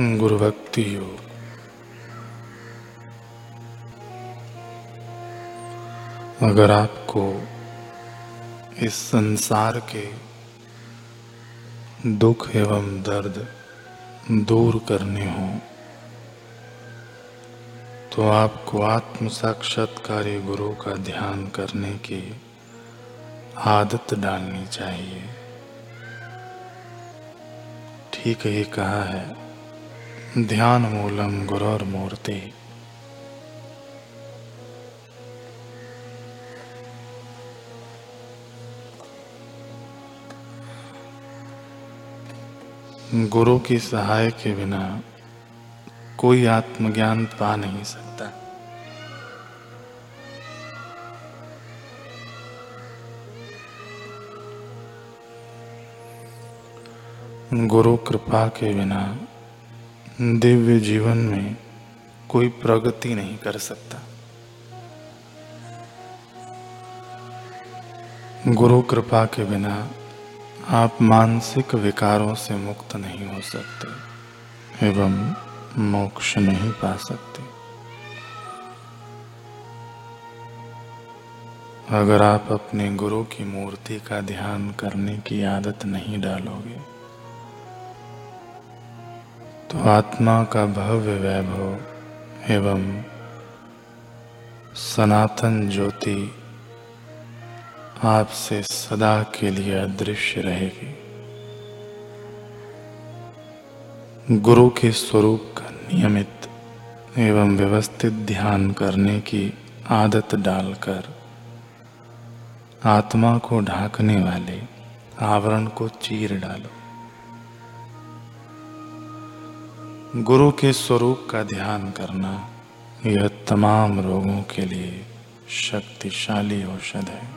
गुरु भक्ति योग। अगर आपको इस संसार के दुख एवं दर्द दूर करने हो तो आपको आत्म साक्षात्कार गुरु का ध्यान करने की आदत डालनी चाहिए। ठीक ही कहा है। ध्यान मूलम गुरोर मूर्ति। गुरु की सहाय के बिना कोई आत्मज्ञान पा नहीं सकता। गुरु कृपा के बिना दिव्य जीवन में कोई प्रगति नहीं कर सकता। गुरु कृपा के बिना आप मानसिक विकारों से मुक्त नहीं हो सकते एवं मोक्ष नहीं पा सकते। अगर आप अपने गुरु की मूर्ति का ध्यान करने की आदत नहीं डालोगे तो आत्मा का भव्य वैभव एवं सनातन ज्योति आपसे सदा के लिए अदृश्य रहेगी। गुरु के स्वरूप का नियमित एवं व्यवस्थित ध्यान करने की आदत डालकर आत्मा को ढाकने वाले आवरण को चीर डालो। गुरु के स्वरूप का ध्यान करना यह तमाम रोगों के लिए शक्तिशाली औषध है।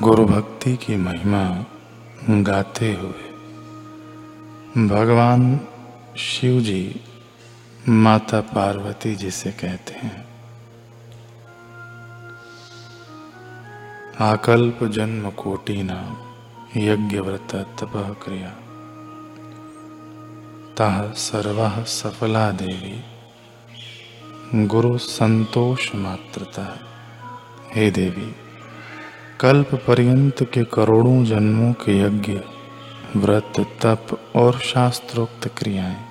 गुरु भक्ति की महिमा गाते हुए भगवान शिव जी माता पार्वती जिसे कहते हैं। आकल्प जन्म कोटि नाम, यज्ञ व्रत तप क्रिया। तह सर्व सफला देवी। गुरु संतोष मात्रता हे देवी, कल्प पर्यंत के करोड़ों जन्मों के यज्ञ, व्रत तप और शास्त्रोक्त क्रियाएँ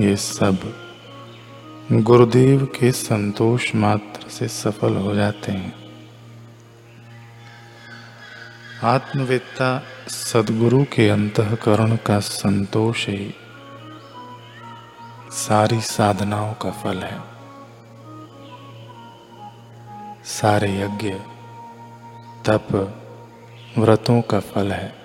ये सब गुरुदेव के संतोष मात्र से सफल हो जाते हैं। आत्मवेत्ता सदगुरु के अंतकरण का संतोष ही सारी साधनाओं का फल है। सारे यज्ञ, तप, व्रतों का फल है।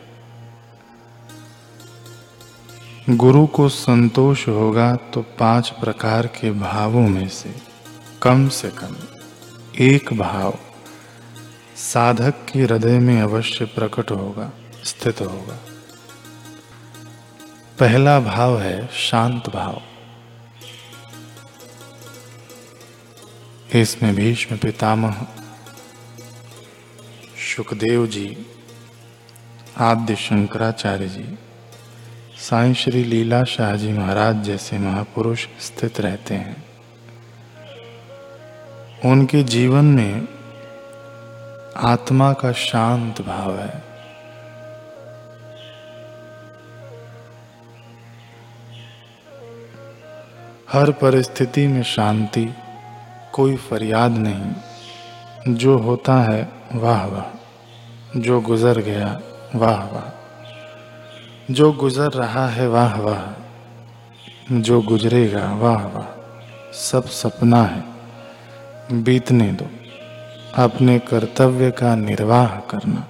गुरु को संतोष होगा तो पाँच प्रकार के भावों में से कम से कम एक भाव साधक के हृदय में अवश्य प्रकट होगा, स्थित होगा। पहला भाव है शांत भाव। इसमें भीष्म पितामह, सुखदेव जी, आद्य शंकराचार्य जी साईं श्री लीला शाहजी महाराज जैसे महापुरुष स्थित रहते हैं। उनके जीवन में आत्मा का शांत भाव है। हर परिस्थिति में शांति कोई फरियाद नहीं। जो होता है वाह वाह, जो गुजर गया वाह वाह। जो गुजर रहा है वाह वाह, जो गुजरेगा वाह वाह, सब सपना है। बीतने दो, अपने कर्तव्य का निर्वाह करना।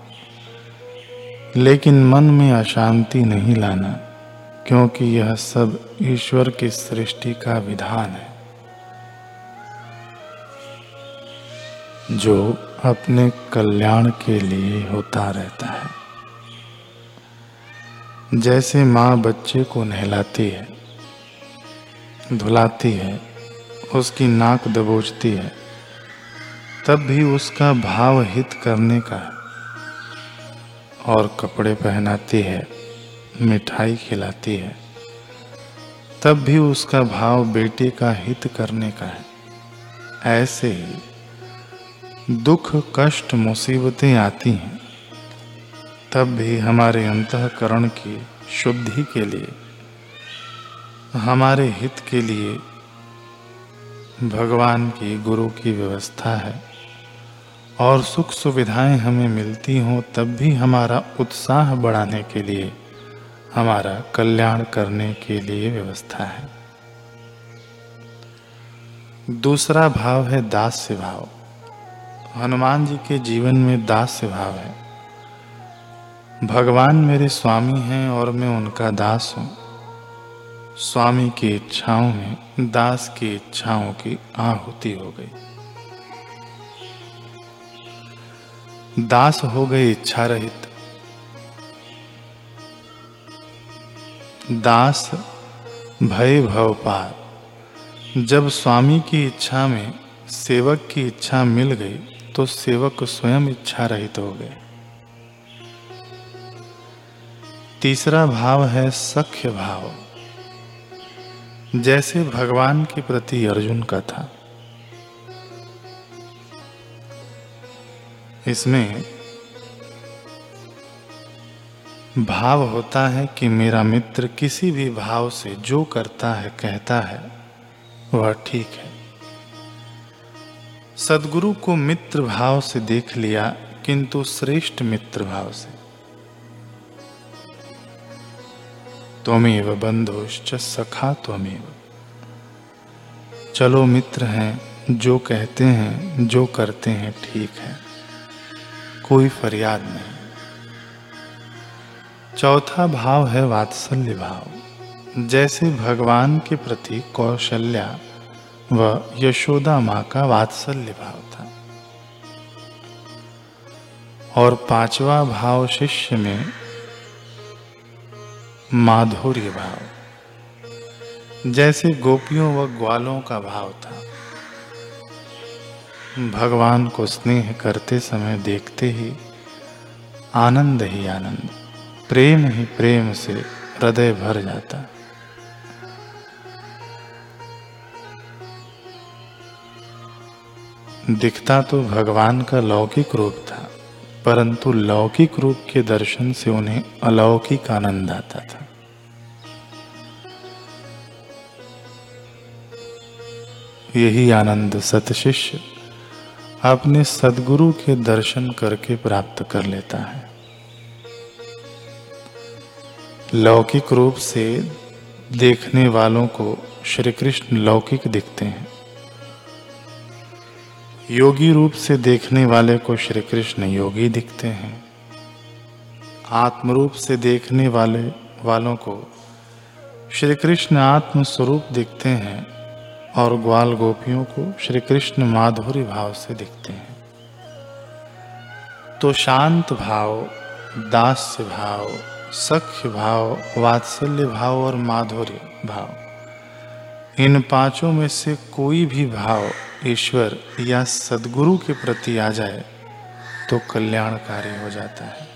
लेकिन मन में अशांति नहीं लाना, क्योंकि यह सब ईश्वर की सृष्टि का विधान है। जो अपने कल्याण के लिए होता रहता है। जैसे माँ बच्चे को नहलाती है, धुलाती है, उसकी नाक दबोचती है, तब भी उसका भाव हित करने का है और कपड़े पहनाती है, मिठाई खिलाती है, तब भी उसका भाव बेटे का हित करने का है। ऐसे ही दुख, कष्ट, मुसीबतें आती हैं। तब भी हमारे अंतकरण की शुद्धि के लिए, हमारे हित के लिए भगवान की गुरु की व्यवस्था है और सुख सुविधाएँ हमें मिलती हों, तब भी हमारा उत्साह बढ़ाने के लिए, हमारा कल्याण करने के लिए व्यवस्था है। दूसरा भाव है दास्य भाव। हनुमान जी के जीवन में दास्य भाव है। भगवान मेरे स्वामी हैं और मैं उनका दास हूँ। स्वामी की इच्छाओं में दास की इच्छाओं की आहुति हो गई। दास हो गए इच्छा रहित। दास भय भव पार जब स्वामी की इच्छा में सेवक की इच्छा मिल गई तो सेवक स्वयं इच्छा रहित हो गए। तीसरा भाव है सख्य भाव। जैसे भगवान के प्रति अर्जुन का था। इसमें भाव होता है कि मेरा मित्र किसी भी भाव से जो करता है, कहता है, वह ठीक है। सदगुरु को मित्र भाव से देख लिया, किंतु श्रेष्ठ मित्र भाव से। त्वमेव बंधुश्च सखा त्वमेव। चलो मित्र हैं, जो कहते हैं, जो करते हैं ठीक है, कोई फरियाद नहीं। चौथा भाव है वात्सल्य भाव। जैसे भगवान के प्रति कौशल्या व यशोदा माँ का वात्सल्य भाव था। और पांचवा भाव शिष्य में माधुर्य भाव। जैसे गोपियों व ग्वालों का भाव था। भगवान को स्नेह करते समय देखते ही आनंद ही आनंद, प्रेम ही प्रेम से हृदय भर जाता। दिखता तो भगवान का लौकिक रूप था, परंतु लौकिक रूप के दर्शन से उन्हें अलौकिक आनंद आता था। यही आनंद सतशिष्य अपने सदगुरु के दर्शन करके प्राप्त कर लेता है। लौकिक रूप से देखने वालों को श्री कृष्ण लौकिक दिखते हैं। योगी रूप से देखने वाले को श्री कृष्ण योगी दिखते हैं। आत्म रूप से देखने वाले, वालों को श्री कृष्ण आत्म स्वरूप दिखते हैं। और ग्वाल गोपियों को श्री कृष्ण माधुरी भाव से दिखते हैं। तो शांत भाव, दास्य भाव, सख्य भाव, वात्सल्य भाव और माधुर्य भाव। इन पाँचों में से कोई भी भाव ईश्वर या सदगुरु के प्रति आ जाए तो कल्याणकारी हो जाता है।